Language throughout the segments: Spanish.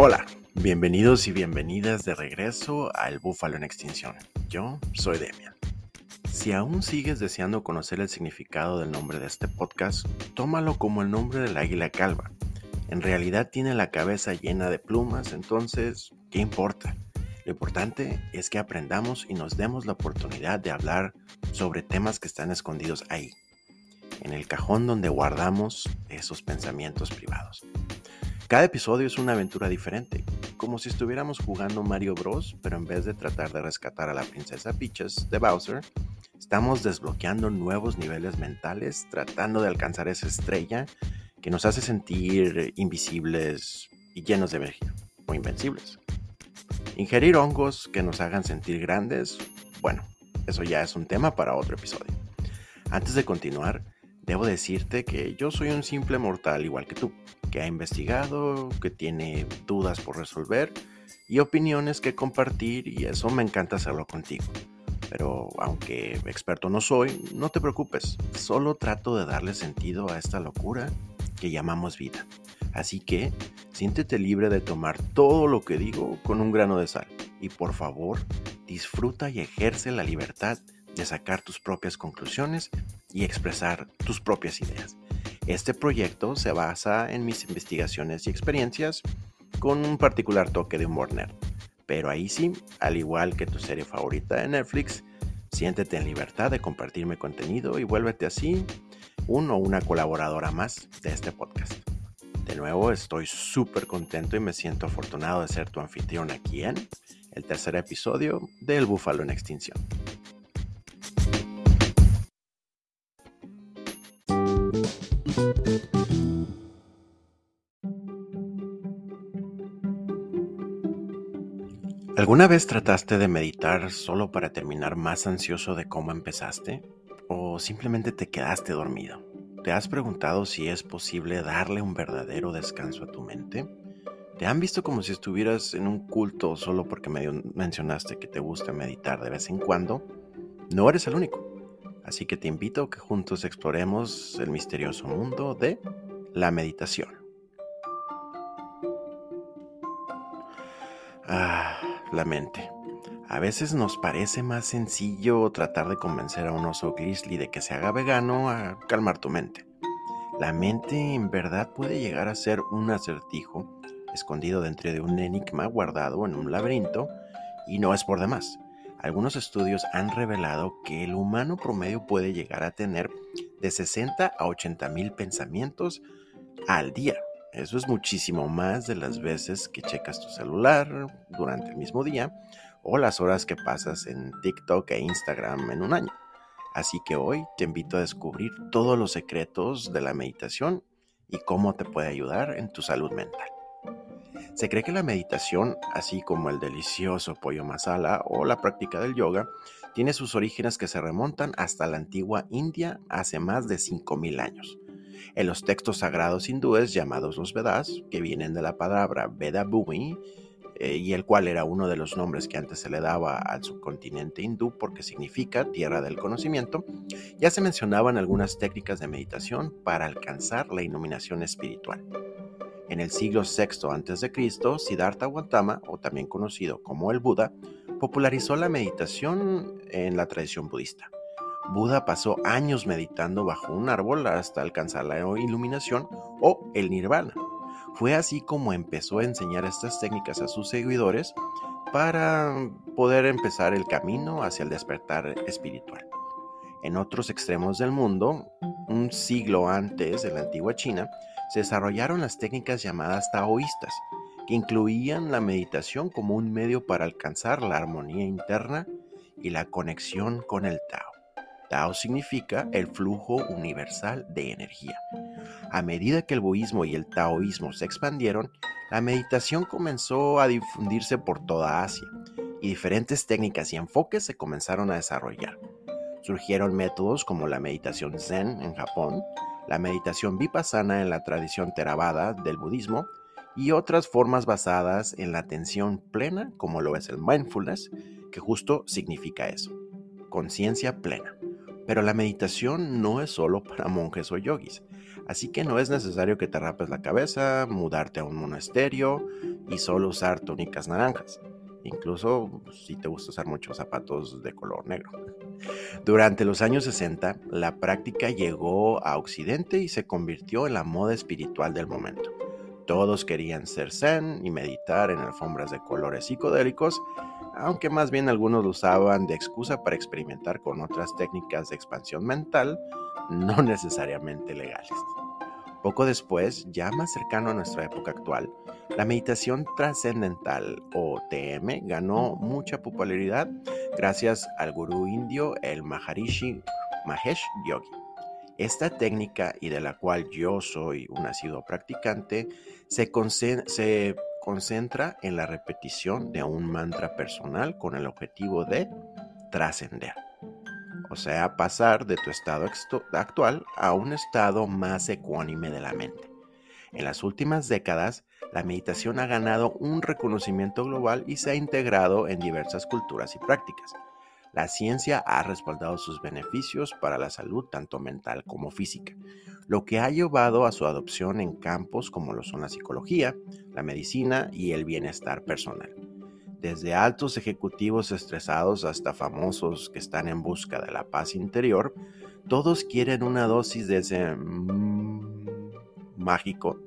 Hola, bienvenidos y bienvenidas de regreso al Búfalo en Extinción. Yo soy Demian. Si aún sigues deseando conocer el significado del nombre de este podcast, tómalo como el nombre del águila calva. En realidad tiene la cabeza llena de plumas, entonces, ¿qué importa? Lo importante es que aprendamos y nos demos la oportunidad de hablar sobre temas que están escondidos ahí, en el cajón donde guardamos esos pensamientos privados. Cada episodio es una aventura diferente, como si estuviéramos jugando Mario Bros, pero en vez de tratar de rescatar a la princesa Peaches de Bowser, estamos desbloqueando nuevos niveles mentales, tratando de alcanzar esa estrella que nos hace sentir invisibles y llenos de energía, o invencibles. Ingerir hongos que nos hagan sentir grandes, bueno, eso ya es un tema para otro episodio. Antes de continuar, debo decirte que yo soy un simple mortal igual que tú que ha investigado, que tiene dudas por resolver y opiniones que compartir y eso me encanta hacerlo contigo. Pero aunque experto no soy, no te preocupes, solo trato de darle sentido a esta locura que llamamos vida. Así que siéntete libre de tomar todo lo que digo con un grano de sal y por favor disfruta y ejerce la libertad de sacar tus propias conclusiones y expresar tus propias ideas. Este proyecto se basa en mis investigaciones y experiencias con un particular toque de humor nerd. Pero ahí sí, al igual que tu serie favorita de Netflix, siéntete en libertad de compartirme contenido y vuélvete así uno o una colaboradora más de este podcast. De nuevo, estoy súper contento y me siento afortunado de ser tu anfitrión aquí en el tercer episodio de El Búfalo en Extinción. ¿Alguna vez trataste de meditar solo para terminar más ansioso de cómo empezaste? ¿O simplemente te quedaste dormido? ¿Te has preguntado si es posible darle un verdadero descanso a tu mente? ¿Te han visto como si estuvieras en un culto solo porque mencionaste que te gusta meditar de vez en cuando? No eres el único. Así que te invito a que juntos exploremos el misterioso mundo de la meditación. Ah, la mente. A veces nos parece más sencillo tratar de convencer a un oso grizzly de que se haga vegano a calmar tu mente. La mente en verdad puede llegar a ser un acertijo escondido dentro de un enigma guardado en un laberinto y no es por demás. Algunos estudios han revelado que el humano promedio puede llegar a tener de 60 a 80 mil pensamientos al día. Eso es muchísimo más de las veces que checas tu celular durante el mismo día o las horas que pasas en TikTok e Instagram en un año. Así que hoy te invito a descubrir todos los secretos de la meditación y cómo te puede ayudar en tu salud mental. Se cree que la meditación, así como el delicioso pollo masala o la práctica del yoga, tiene sus orígenes que se remontan hasta la antigua India hace más de 5.000 años en los textos sagrados hindúes llamados los Vedas, que vienen de la palabra Veda Bhumi, eh, y el cual era uno de los nombres que antes se le daba al subcontinente hindú porque significa tierra del conocimiento, ya se mencionaban algunas técnicas de meditación para alcanzar la iluminación espiritual. En el siglo VI a.C., Siddhartha Gautama, o también conocido como el Buda, popularizó la meditación en la tradición budista. Buda pasó años meditando bajo un árbol hasta alcanzar la iluminación o el nirvana. Fue así como empezó a enseñar estas técnicas a sus seguidores para poder empezar el camino hacia el despertar espiritual. En otros extremos del mundo, un siglo antes de la antigua China, se desarrollaron las técnicas llamadas taoístas, que incluían la meditación como un medio para alcanzar la armonía interna y la conexión con el Tao. Tao significa el flujo universal de energía. A medida que el budismo y el taoísmo se expandieron, la meditación comenzó a difundirse por toda Asia y diferentes técnicas y enfoques se comenzaron a desarrollar. Surgieron métodos como la meditación Zen en Japón, la meditación Vipassana en la tradición Theravada del budismo y otras formas basadas en la atención plena como lo es el mindfulness, que justo significa eso, conciencia plena Pero la meditación no es solo para monjes o yogis, así que no es necesario que te rapes la cabeza, mudarte a un monasterio y solo usar túnicas naranjas. Incluso si te gusta usar muchos zapatos de color negro. Durante los años 60, la práctica llegó a Occidente y se convirtió en la moda espiritual del momento. Todos querían ser zen y meditar en alfombras de colores psicodélicos, aunque más bien algunos lo usaban de excusa para experimentar con otras técnicas de expansión mental, no necesariamente legales. Poco después, ya más cercano a nuestra época actual, la meditación trascendental o TM ganó mucha popularidad gracias al gurú indio el Maharishi Mahesh Yogi. Esta técnica, y de la cual yo soy un nacido practicante, se, se concentra en la repetición de un mantra personal con el objetivo de trascender. O sea, pasar de tu estado actual a un estado más ecuánime de la mente. En las últimas décadas, la meditación ha ganado un reconocimiento global y se ha integrado en diversas culturas y prácticas. La ciencia ha respaldado sus beneficios para la salud tanto mental como física, lo que ha llevado a su adopción en campos como lo son la psicología, la medicina y el bienestar personal. Desde altos ejecutivos estresados hasta famosos que están en busca de la paz interior, todos quieren una dosis de ese mm, mágico.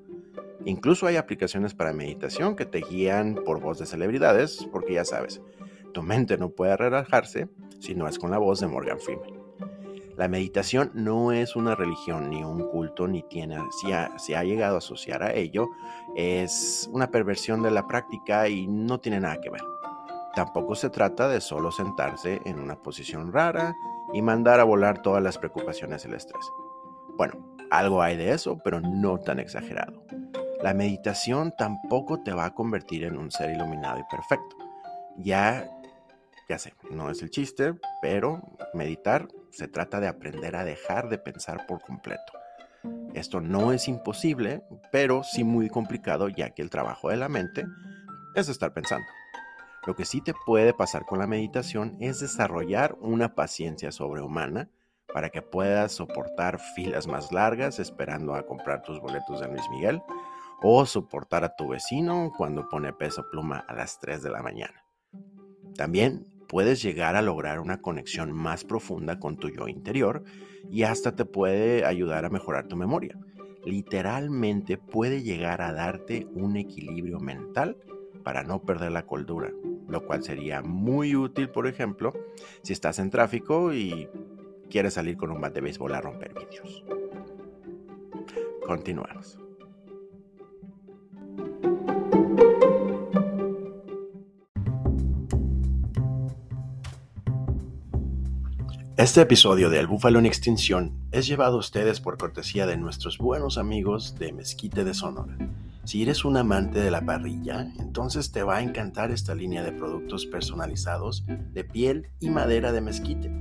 Incluso hay aplicaciones para meditación que te guían por voz de celebridades, porque ya sabes, tu mente no puede relajarse si no es con la voz de Morgan Freeman. La meditación no es una religión ni un culto, ni tiene, si ha, se ha llegado a asociar a ello, es una perversión de la práctica y no tiene nada que ver. Tampoco se trata de solo sentarse en una posición rara y mandar a volar todas las preocupaciones y el estrés. Bueno, algo hay de eso, pero no tan exagerado. La meditación tampoco te va a convertir en un ser iluminado y perfecto. Ya ya sé, no es el chiste, pero meditar se trata de aprender a dejar de pensar por completo. Esto no es imposible, pero sí muy complicado ya que el trabajo de la mente es estar pensando. Lo que sí te puede pasar con la meditación es desarrollar una paciencia sobrehumana para que puedas soportar filas más largas esperando a comprar tus boletos de Luis Miguel o soportar a tu vecino cuando pone peso pluma a las 3 de la mañana. También puedes llegar a lograr una conexión más profunda con tu yo interior y hasta te puede ayudar a mejorar tu memoria. Literalmente puede llegar a darte un equilibrio mental para no perder la cordura, lo cual sería muy útil, por ejemplo, si estás en tráfico y quieres salir con un bat de béisbol a romper vidrios. Continuamos. Este episodio de El Búfalo en Extinción es llevado a ustedes por cortesía de nuestros buenos amigos de Mezquite de Sonora. Si eres un amante de la parrilla, entonces te va a encantar esta línea de productos personalizados de piel y madera de mezquite.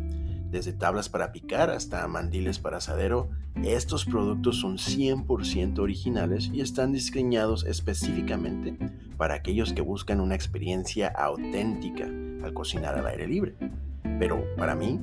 Desde tablas para picar hasta mandiles para asadero, estos productos son 100% originales y están diseñados específicamente para aquellos que buscan una experiencia auténtica al cocinar al aire libre. Pero para mí,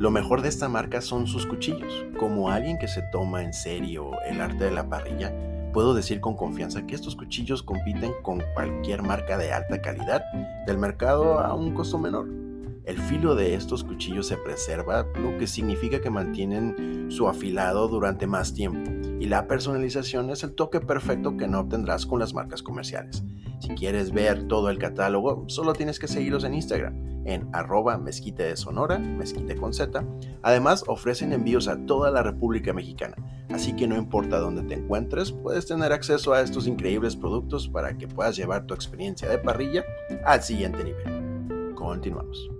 lo mejor de esta marca son sus cuchillos. Como alguien que se toma en serio el arte de la parrilla, puedo decir con confianza que estos cuchillos compiten con cualquier marca de alta calidad del mercado a un costo menor. El filo de estos cuchillos se preserva, lo que significa que mantienen su afilado durante más tiempo, y la personalización es el toque perfecto que no obtendrás con las marcas comerciales. Si quieres ver todo el catálogo, solo tienes que seguirlos en Instagram en arroba mezquite de Sonora, mezquite con Z. Además, ofrecen envíos a toda la República Mexicana, así que no importa dónde te encuentres, puedes tener acceso a estos increíbles productos para que puedas llevar tu experiencia de parrilla al siguiente nivel. Continuamos.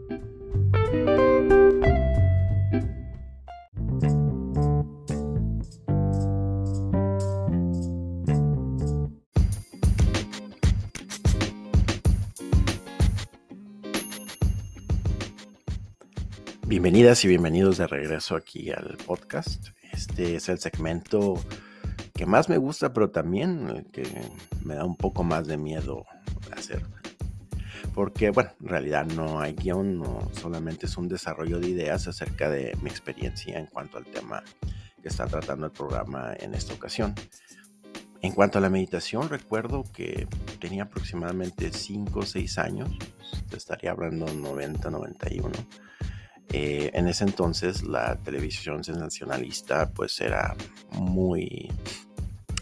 Bienvenidas y bienvenidos de regreso aquí al podcast. Este es el segmento que más me gusta, pero también el que me da un poco más de miedo hacer. Porque bueno, en realidad no hay guion, no, solamente es un desarrollo de ideas acerca de mi experiencia en cuanto al tema que está tratando el programa en esta ocasión. En cuanto a la meditación, recuerdo que tenía aproximadamente 5 o 6 años, estaría hablando 90, 91. Eh, en ese entonces la televisión sensacionalista pues era muy,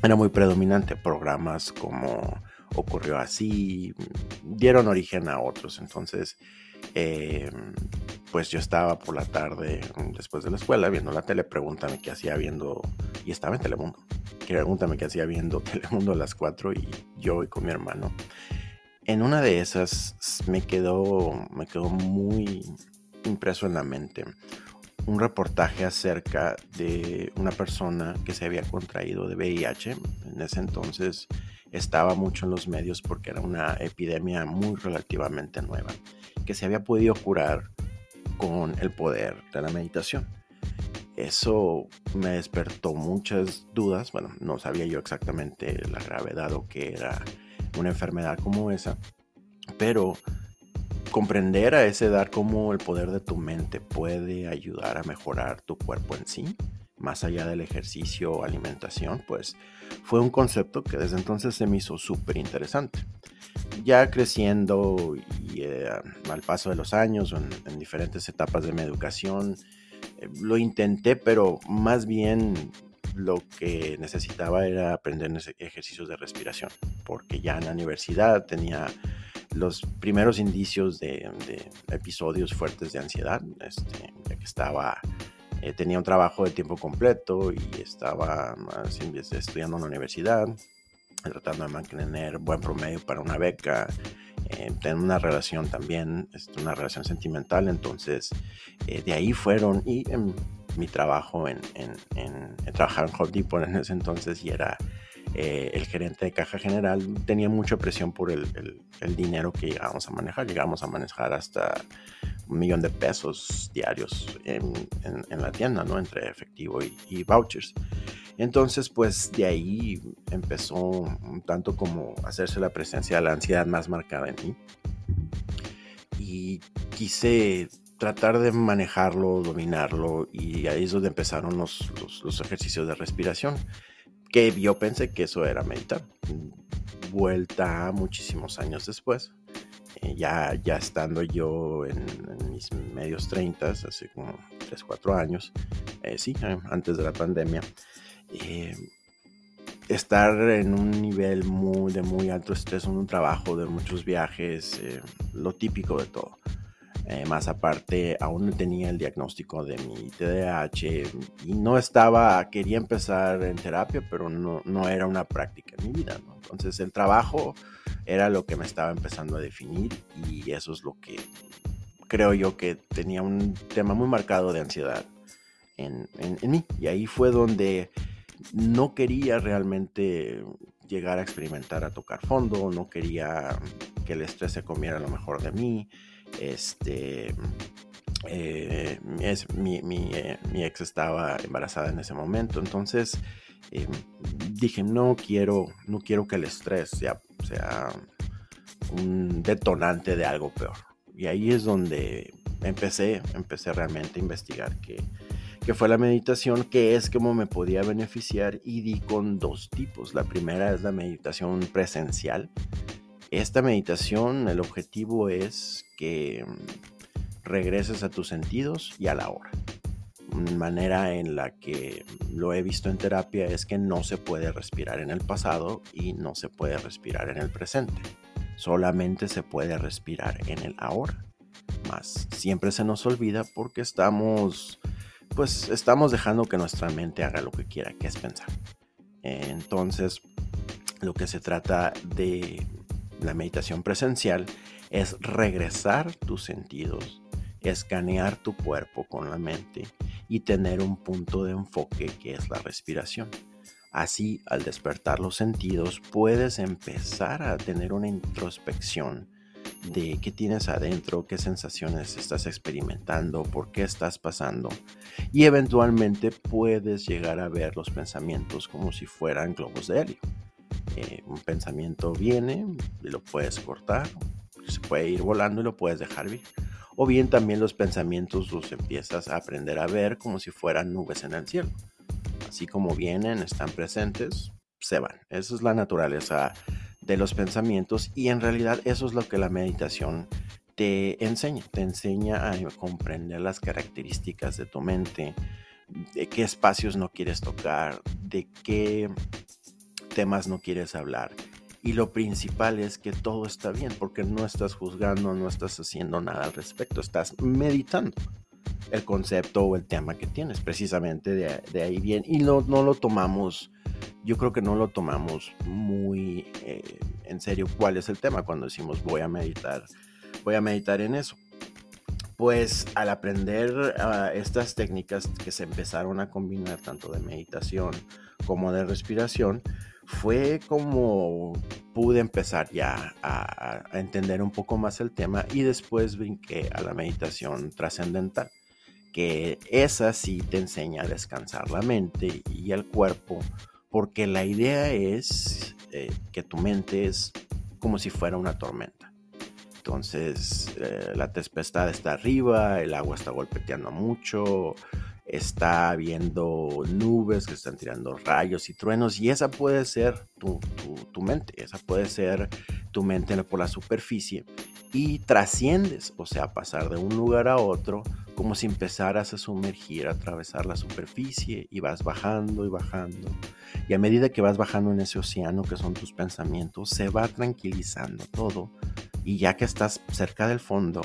era muy predominante. Programas como ocurrió así, dieron origen a otros. Entonces, eh, pues yo estaba por la tarde, después de la escuela, viendo la tele, pregúntame qué hacía viendo, y estaba en Telemundo, pregúntame qué hacía viendo Telemundo a las 4 y yo y con mi hermano. En una de esas me quedó, me quedó muy impreso en la mente un reportaje acerca de una persona que se había contraído de VIH. En ese entonces estaba mucho en los medios porque era una epidemia muy relativamente nueva, que se había podido curar con el poder de la meditación. Eso me despertó muchas dudas, bueno, no sabía yo exactamente la gravedad o qué era una enfermedad como esa, pero comprender a esa edad cómo el poder de tu mente puede ayudar a mejorar tu cuerpo en sí, más allá del ejercicio o alimentación, pues fue un concepto que desde entonces se me hizo súper interesante. Ya creciendo y eh, al paso de los años, en, en, diferentes etapas de mi educación, eh, lo intenté, pero más bien lo que necesitaba era aprender ejercicios de respiración, porque ya en la universidad tenía los primeros indicios de, episodios fuertes de ansiedad, este, ya que estaba eh, tenía un trabajo de tiempo completo y estaba estudiando en la universidad, tratando de mantener buen promedio para una beca, eh, tener una relación también, este, una relación sentimental. Entonces, eh, de ahí fueron y mi trabajo en, en, en, trabajar en Home Depot en ese entonces y era el gerente de caja general tenía mucha presión por el, dinero que llegábamos a manejar. Llegábamos a manejar hasta un millón de pesos diarios en, la tienda, ¿no? Entre efectivo y, vouchers. Entonces, pues de ahí empezó un tanto como hacerse la presencia de la ansiedad más marcada en mí. Y quise tratar de manejarlo, dominarlo, y ahí es donde empezaron los, los ejercicios de respiración, que yo pensé que eso era meditar. Vuelta muchísimos años después, eh, ya, ya estando yo en, mis medios 30, hace como 3, 4 años, eh, sí, eh, antes de la pandemia, estar en un nivel muy, de muy alto estrés, en un trabajo de muchos viajes, lo típico de todo. Más aparte, aún no tenía el diagnóstico de mi TDAH y no estaba, quería empezar en terapia, pero no, no era una práctica en mi vida. Entonces el trabajo era lo que me estaba empezando a definir y eso es lo que creo yo que tenía un tema muy marcado de ansiedad en, mí. Y ahí fue donde no quería realmente llegar a experimentar a tocar fondo, no quería que el estrés se comiera lo mejor de mí. Este, eh, es, mi, eh, mi, ex estaba embarazada en ese momento, entonces eh, dije no quiero, no quiero que el estrés sea sea un detonante de algo peor. Y ahí es donde empecé, empecé realmente a investigar qué, qué fue la meditación, qué es, cómo me podía beneficiar y di con dos tipos. La primera es la meditación presencial. Esta meditación, el objetivo es que regreses a tus sentidos y a la hora manera en la que lo he visto en terapia es que no se puede respirar en el pasado y no se puede respirar en el presente. Solamente se puede respirar en el ahora. Más siempre se nos olvida porque estamos pues estamos dejando que nuestra mente haga lo que quiera, que es pensar. Entonces, lo que se trata de la meditación presencial es regresar tus sentidos, escanear tu cuerpo con la mente y tener un punto de enfoque que es la respiración. Así, al despertar los sentidos, puedes empezar a tener una introspección de qué tienes adentro, qué sensaciones estás experimentando, por qué estás pasando y eventualmente puedes llegar a ver los pensamientos como si fueran globos de helio. Eh, un pensamiento viene lo puedes cortar, se puede ir volando y lo puedes dejar vivir. O bien también los pensamientos los empiezas a aprender a ver como si fueran nubes en el cielo. Así como vienen, están presentes, se van. Esa es la naturaleza de los pensamientos y en realidad eso es lo que la meditación te enseña. Te enseña a comprender las características de tu mente, de qué espacios no quieres tocar, de qué temas no quieres hablar. Y lo principal es que todo está bien porque no estás juzgando, no estás haciendo nada al respecto, estás meditando el concepto o el tema que tienes, precisamente de, ahí bien. Y no, no, lo tomamos, yo creo que no lo tomamos muy eh, en serio cuál es el tema cuando decimos voy a meditar, voy a meditar en eso. Pues al aprender ah, estas técnicas que se empezaron a combinar tanto de meditación como de respiración, fue como pude empezar ya a, entender un poco más el tema y después brinqué a la meditación trascendental, que esa sí te enseña a descansar la mente y el cuerpo, porque la idea es eh, que tu mente es como si fuera una tormenta. Entonces, eh, la tempestad está arriba, el agua está golpeteando mucho, está viendo nubes que están tirando rayos y truenos y esa puede ser tu, mente, esa puede ser tu mente por la superficie y trasciendes, o sea, pasar de un lugar a otro como si empezaras a sumergir, a atravesar la superficie y vas bajando y bajando. Y a medida que vas bajando en ese océano que son tus pensamientos, se va tranquilizando todo y ya que estás cerca del fondo,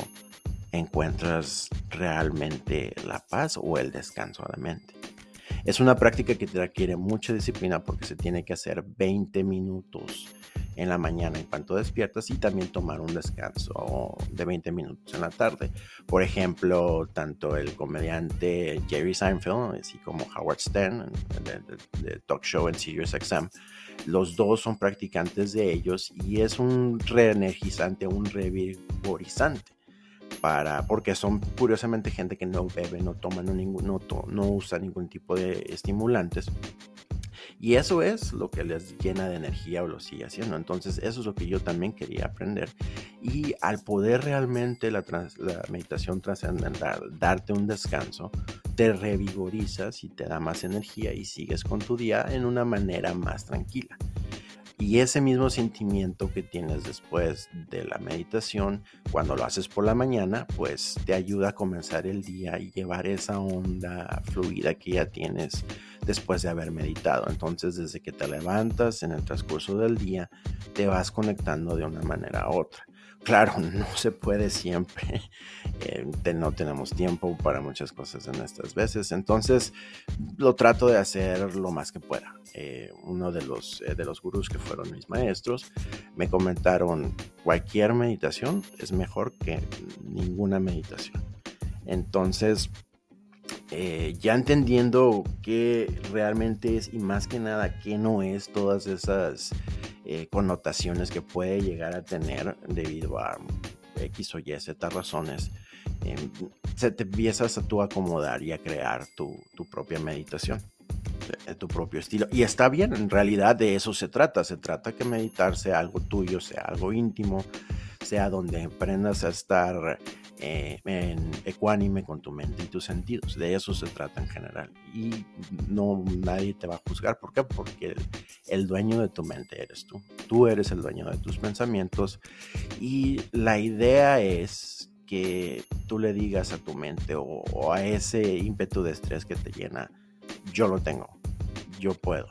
encuentras realmente la paz o el descanso a la mente. Es una práctica que te requiere mucha disciplina porque se tiene que hacer 20 minutos en la mañana en cuanto despiertas y también tomar un descanso de 20 minutos en la tarde. Por ejemplo, tanto el comediante Jerry Seinfeld, así como Howard Stern, de, talk show en Sirius XM, los dos son practicantes de ellos y es un reenergizante, un revigorizante para, porque son curiosamente gente que no bebe, no toma, no, ningún, usa ningún tipo de estimulantes. Y eso es lo que les llena de energía o lo sigue haciendo. Entonces eso es lo que yo también quería aprender. Y al poder realmente la, la meditación trascendental darte un descanso, te revigorizas y te da más energía y sigues con tu día en una manera más tranquila. Y ese mismo sentimiento que tienes después de la meditación, cuando lo haces por la mañana, pues te ayuda a comenzar el día y llevar esa onda fluida que ya tienes después de haber meditado. Entonces, desde que te levantas en el transcurso del día, te vas conectando de una manera a otra. Claro, no se puede siempre, eh, no tenemos tiempo para muchas cosas en estas veces, entonces lo trato de hacer lo más que pueda. Eh, uno de los, eh, de los gurús que fueron mis maestros me comentaron, cualquier meditación es mejor que ninguna meditación. Entonces, ya entendiendo qué realmente es y más que nada qué no es todas esas eh, connotaciones que puede llegar a tener debido a X o Y, Z razones, em, se te empiezas a tú acomodar y a crear tu, tu propia meditación eh, tu propio estilo. Y está bien, en realidad de eso se trata. Se trata que meditar sea algo tuyo, sea algo íntimo, sea donde aprendas a estar eh, en ecuánime con tu mente y tus sentidos. De eso se trata en general. Y no nadie te va a juzgar. ¿Por? Porque el, dueño de tu mente eres tú. Tú eres el dueño de tus pensamientos. Y la idea es que tú le digas a tu mente o a ese ímpetu de estrés que te llena, yo lo tengo, yo puedo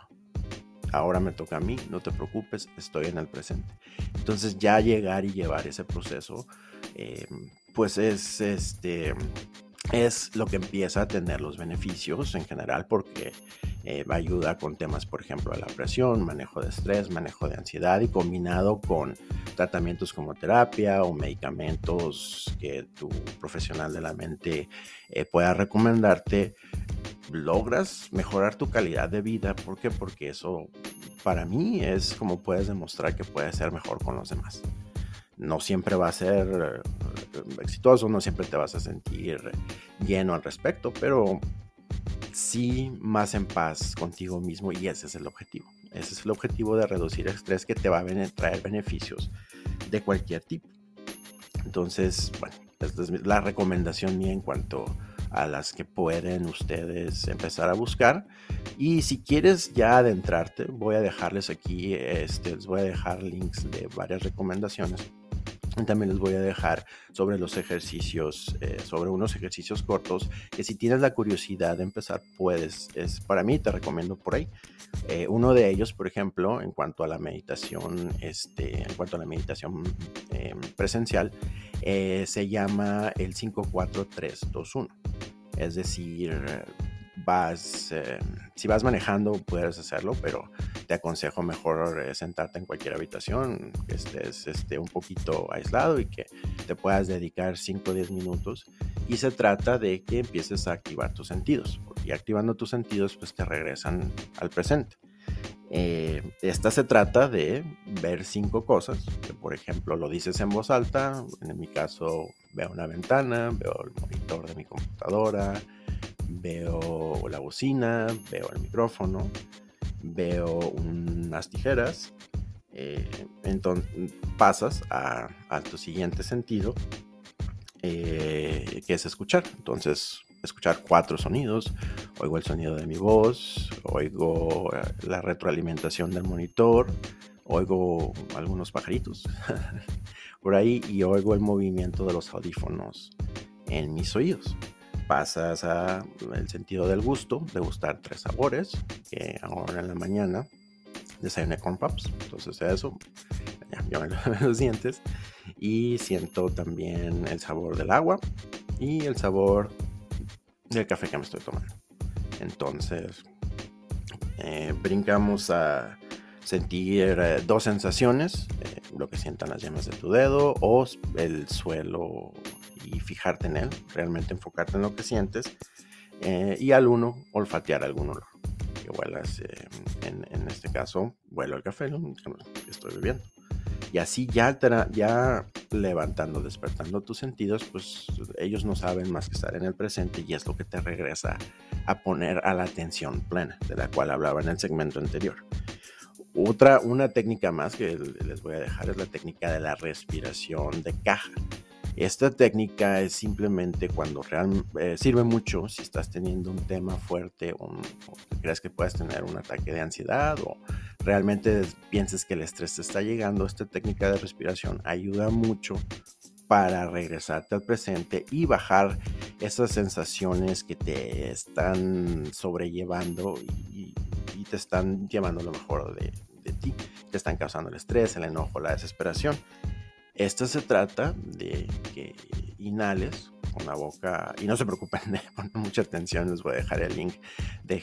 ahora me toca a mí, no te preocupes, estoy en el presente. Entonces ya llegar y llevar ese proceso, eh, pues es este es lo que empieza a tener los beneficios en general porque eh, va a ayudar con temas, por ejemplo, de la presión, manejo de estrés, manejo de ansiedad y combinado con tratamientos como terapia o medicamentos que tu profesional de la mente eh, pueda recomendarte, logras mejorar tu calidad de vida. ¿Por qué? Porque eso para mí es como puedes demostrar que puedes ser mejor con los demás. No siempre va a ser eh, exitoso, no siempre te vas a sentir lleno al respecto, pero sí más en paz contigo mismo y ese es el objetivo. Ese es el objetivo de reducir el estrés que te va a traer beneficios de cualquier tipo. Entonces, bueno, esta es la recomendación mía en cuanto a las que pueden ustedes empezar a buscar. Y si quieres ya adentrarte, voy a dejarles aquí, este, les voy a dejar links de varias recomendaciones también les voy a dejar sobre los ejercicios, eh, sobre unos ejercicios cortos que si tienes la curiosidad de empezar, puedes, es para mí, te recomiendo por ahí. Eh, uno de ellos, por ejemplo, en cuanto a la meditación, este, en cuanto a la meditación em, presencial, eh, se llama el 54321. Es decir, vas, eh, si vas manejando puedes hacerlo, pero te aconsejo mejor eh, sentarte en cualquier habitación, que estés este, un poquito aislado y que te puedas dedicar 5 o 10 minutos. Y se trata de que empieces a activar tus sentidos, y activando tus sentidos pues te regresan al presente. Eh, esta se trata de ver cinco cosas, que por ejemplo lo dices en voz alta, en mi caso veo una ventana, veo el monitor de mi computadora, veo la bocina, veo el micrófono, veo unas tijeras. Eh, entonces pasas a, tu siguiente sentido, eh, que es escuchar. Entonces, escuchar cuatro sonidos. Oigo el sonido de mi voz, oigo eh, la retroalimentación del monitor, oigo algunos pajaritos por ahí y oigo el movimiento de los audífonos en mis oídos pasas a el sentido del gusto, de gustar tres sabores, que ahora en la mañana desayuné con paps, entonces eso, ya, yo me los dientes y siento también el sabor del agua y el sabor del café que me estoy tomando. Entonces, eh, brincamos a sentir eh, dos sensaciones, eh, lo que sientan las yemas de tu dedo o el suelo y fijarte en él, realmente enfocarte en lo que sientes. Eh, y al uno, olfatear algún olor. Que huelas, eh, en, este caso, huelo el café que estoy bebiendo. Y así ya, ya levantando, despertando tus sentidos, pues ellos no saben más que estar en el presente y es lo que te regresa a poner a la atención plena, de la cual hablaba en el segmento anterior. Otra, una técnica más que les voy a dejar es la técnica de la respiración de caja. Esta técnica es simplemente cuando eh, sirve mucho si estás teniendo un tema fuerte o, crees que puedes tener un ataque de ansiedad o realmente pienses que el estrés te está llegando. Esta técnica de respiración ayuda mucho para regresarte al presente y bajar esas sensaciones que te están sobrellevando y, te están llevando lo mejor de, de ti, te están causando el estrés, el enojo, la desesperación. Esto se trata de que inhales con la boca, y no se preocupen de poner mucha atención, les voy a dejar el link de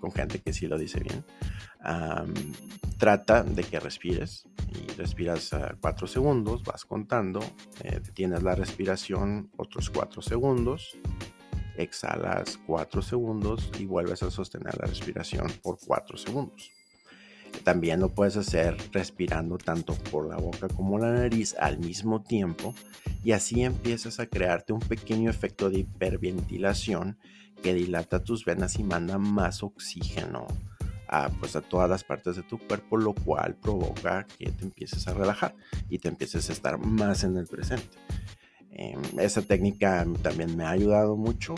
con gente que sí lo dice bien. trata de que respires y respiras a 4 segundos, vas contando, eh, detienes la respiración otros 4 segundos, exhalas 4 segundos y vuelves a sostener la respiración por 4 segundos. También lo puedes hacer respirando tanto por la boca como la nariz al mismo tiempo y así empiezas a crearte un pequeño efecto de hiperventilación que dilata tus venas y manda más oxígeno a, pues, a todas las partes de tu cuerpo, lo cual provoca que te empieces a relajar y te empieces a estar más en el presente. Em, esa técnica también me ha ayudado mucho,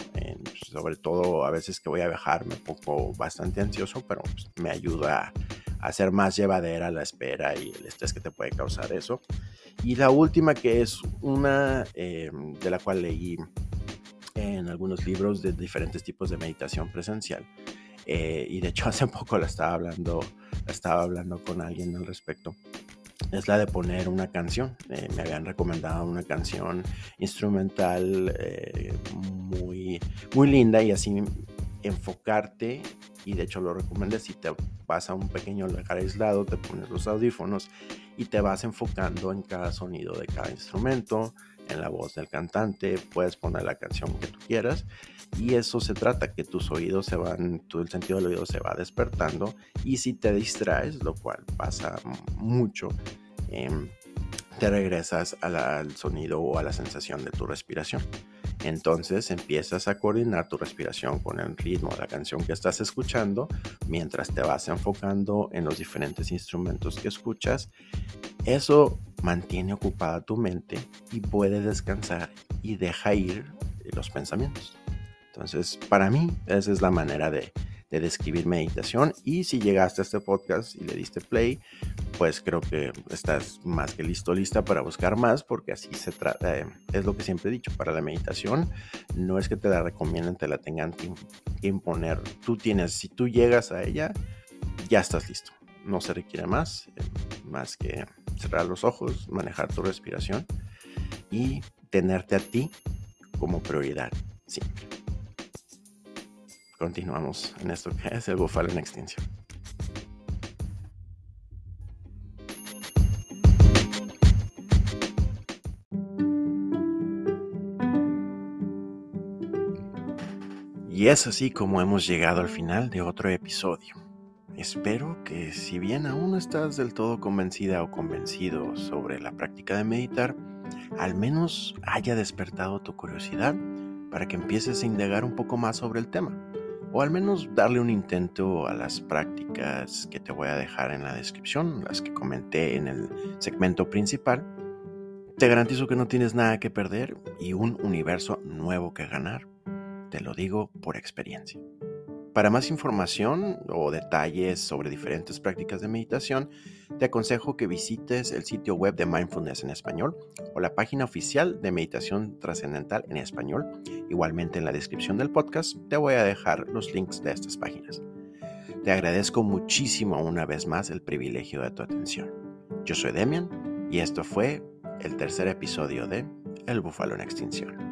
sobre todo a veces que voy a viajar me pongo bastante ansioso, pero pues, me ayuda a hacer más llevadera la espera y el estrés que te puede causar eso. Y la última que es una eh, de la cual leí en algunos libros de diferentes tipos de meditación presencial. Eh, y de hecho hace poco la estaba hablando, estaba hablando con alguien al respecto. Es la de poner una canción. Eh, me habían recomendado una canción instrumental muy, muy linda y así enfocarte y de hecho lo recomendé si te vas a un pequeño lugar aislado, te pones los audífonos y te vas enfocando en cada sonido de cada instrumento, en la voz del cantante, puedes poner la canción que tú quieras y eso se trata, que tus oídos se van, todo el sentido del oído se va despertando y si te distraes, lo cual pasa mucho, em, te regresas al sonido o a la sensación de tu respiración. Entonces empiezas a coordinar tu respiración con el ritmo de la canción que estás escuchando mientras te vas enfocando en los diferentes instrumentos que escuchas. Eso mantiene ocupada tu mente y puede descansar y deja ir los pensamientos. Entonces, para mí, esa es la manera de, describir meditación. Y si llegaste a este podcast y le diste play, pues creo que estás más que listo, lista para buscar más, porque así se trata, eh, es lo que siempre he dicho, para la meditación no es que te la recomienden, te la tengan que imponer. Tú tienes, si tú llegas a ella, ya estás listo. No se requiere más, eh, más que cerrar los ojos, manejar tu respiración y tenerte a ti como prioridad siempre. Continuamos en esto que es el búfalo en extinción. Y es así como hemos llegado al final de otro episodio. Espero que si bien aún no estás del todo convencida o convencido sobre la práctica de meditar, al menos haya despertado tu curiosidad para que empieces a indagar un poco más sobre el tema, o al menos darle un intento a las prácticas que te voy a dejar en la descripción, las que comenté en el segmento principal. Te garantizo que no tienes nada que perder y un universo nuevo que ganar. Te lo digo por experiencia. Para más información o detalles sobre diferentes prácticas de meditación, te aconsejo que visites el sitio web de Mindfulness en español o la página oficial de Meditación Trascendental en español. Igualmente en la descripción del podcast te voy a dejar los links de estas páginas. Te agradezco muchísimo una vez más el privilegio de tu atención. Yo soy Demian y esto fue el tercer episodio de El Búfalo en Extinción.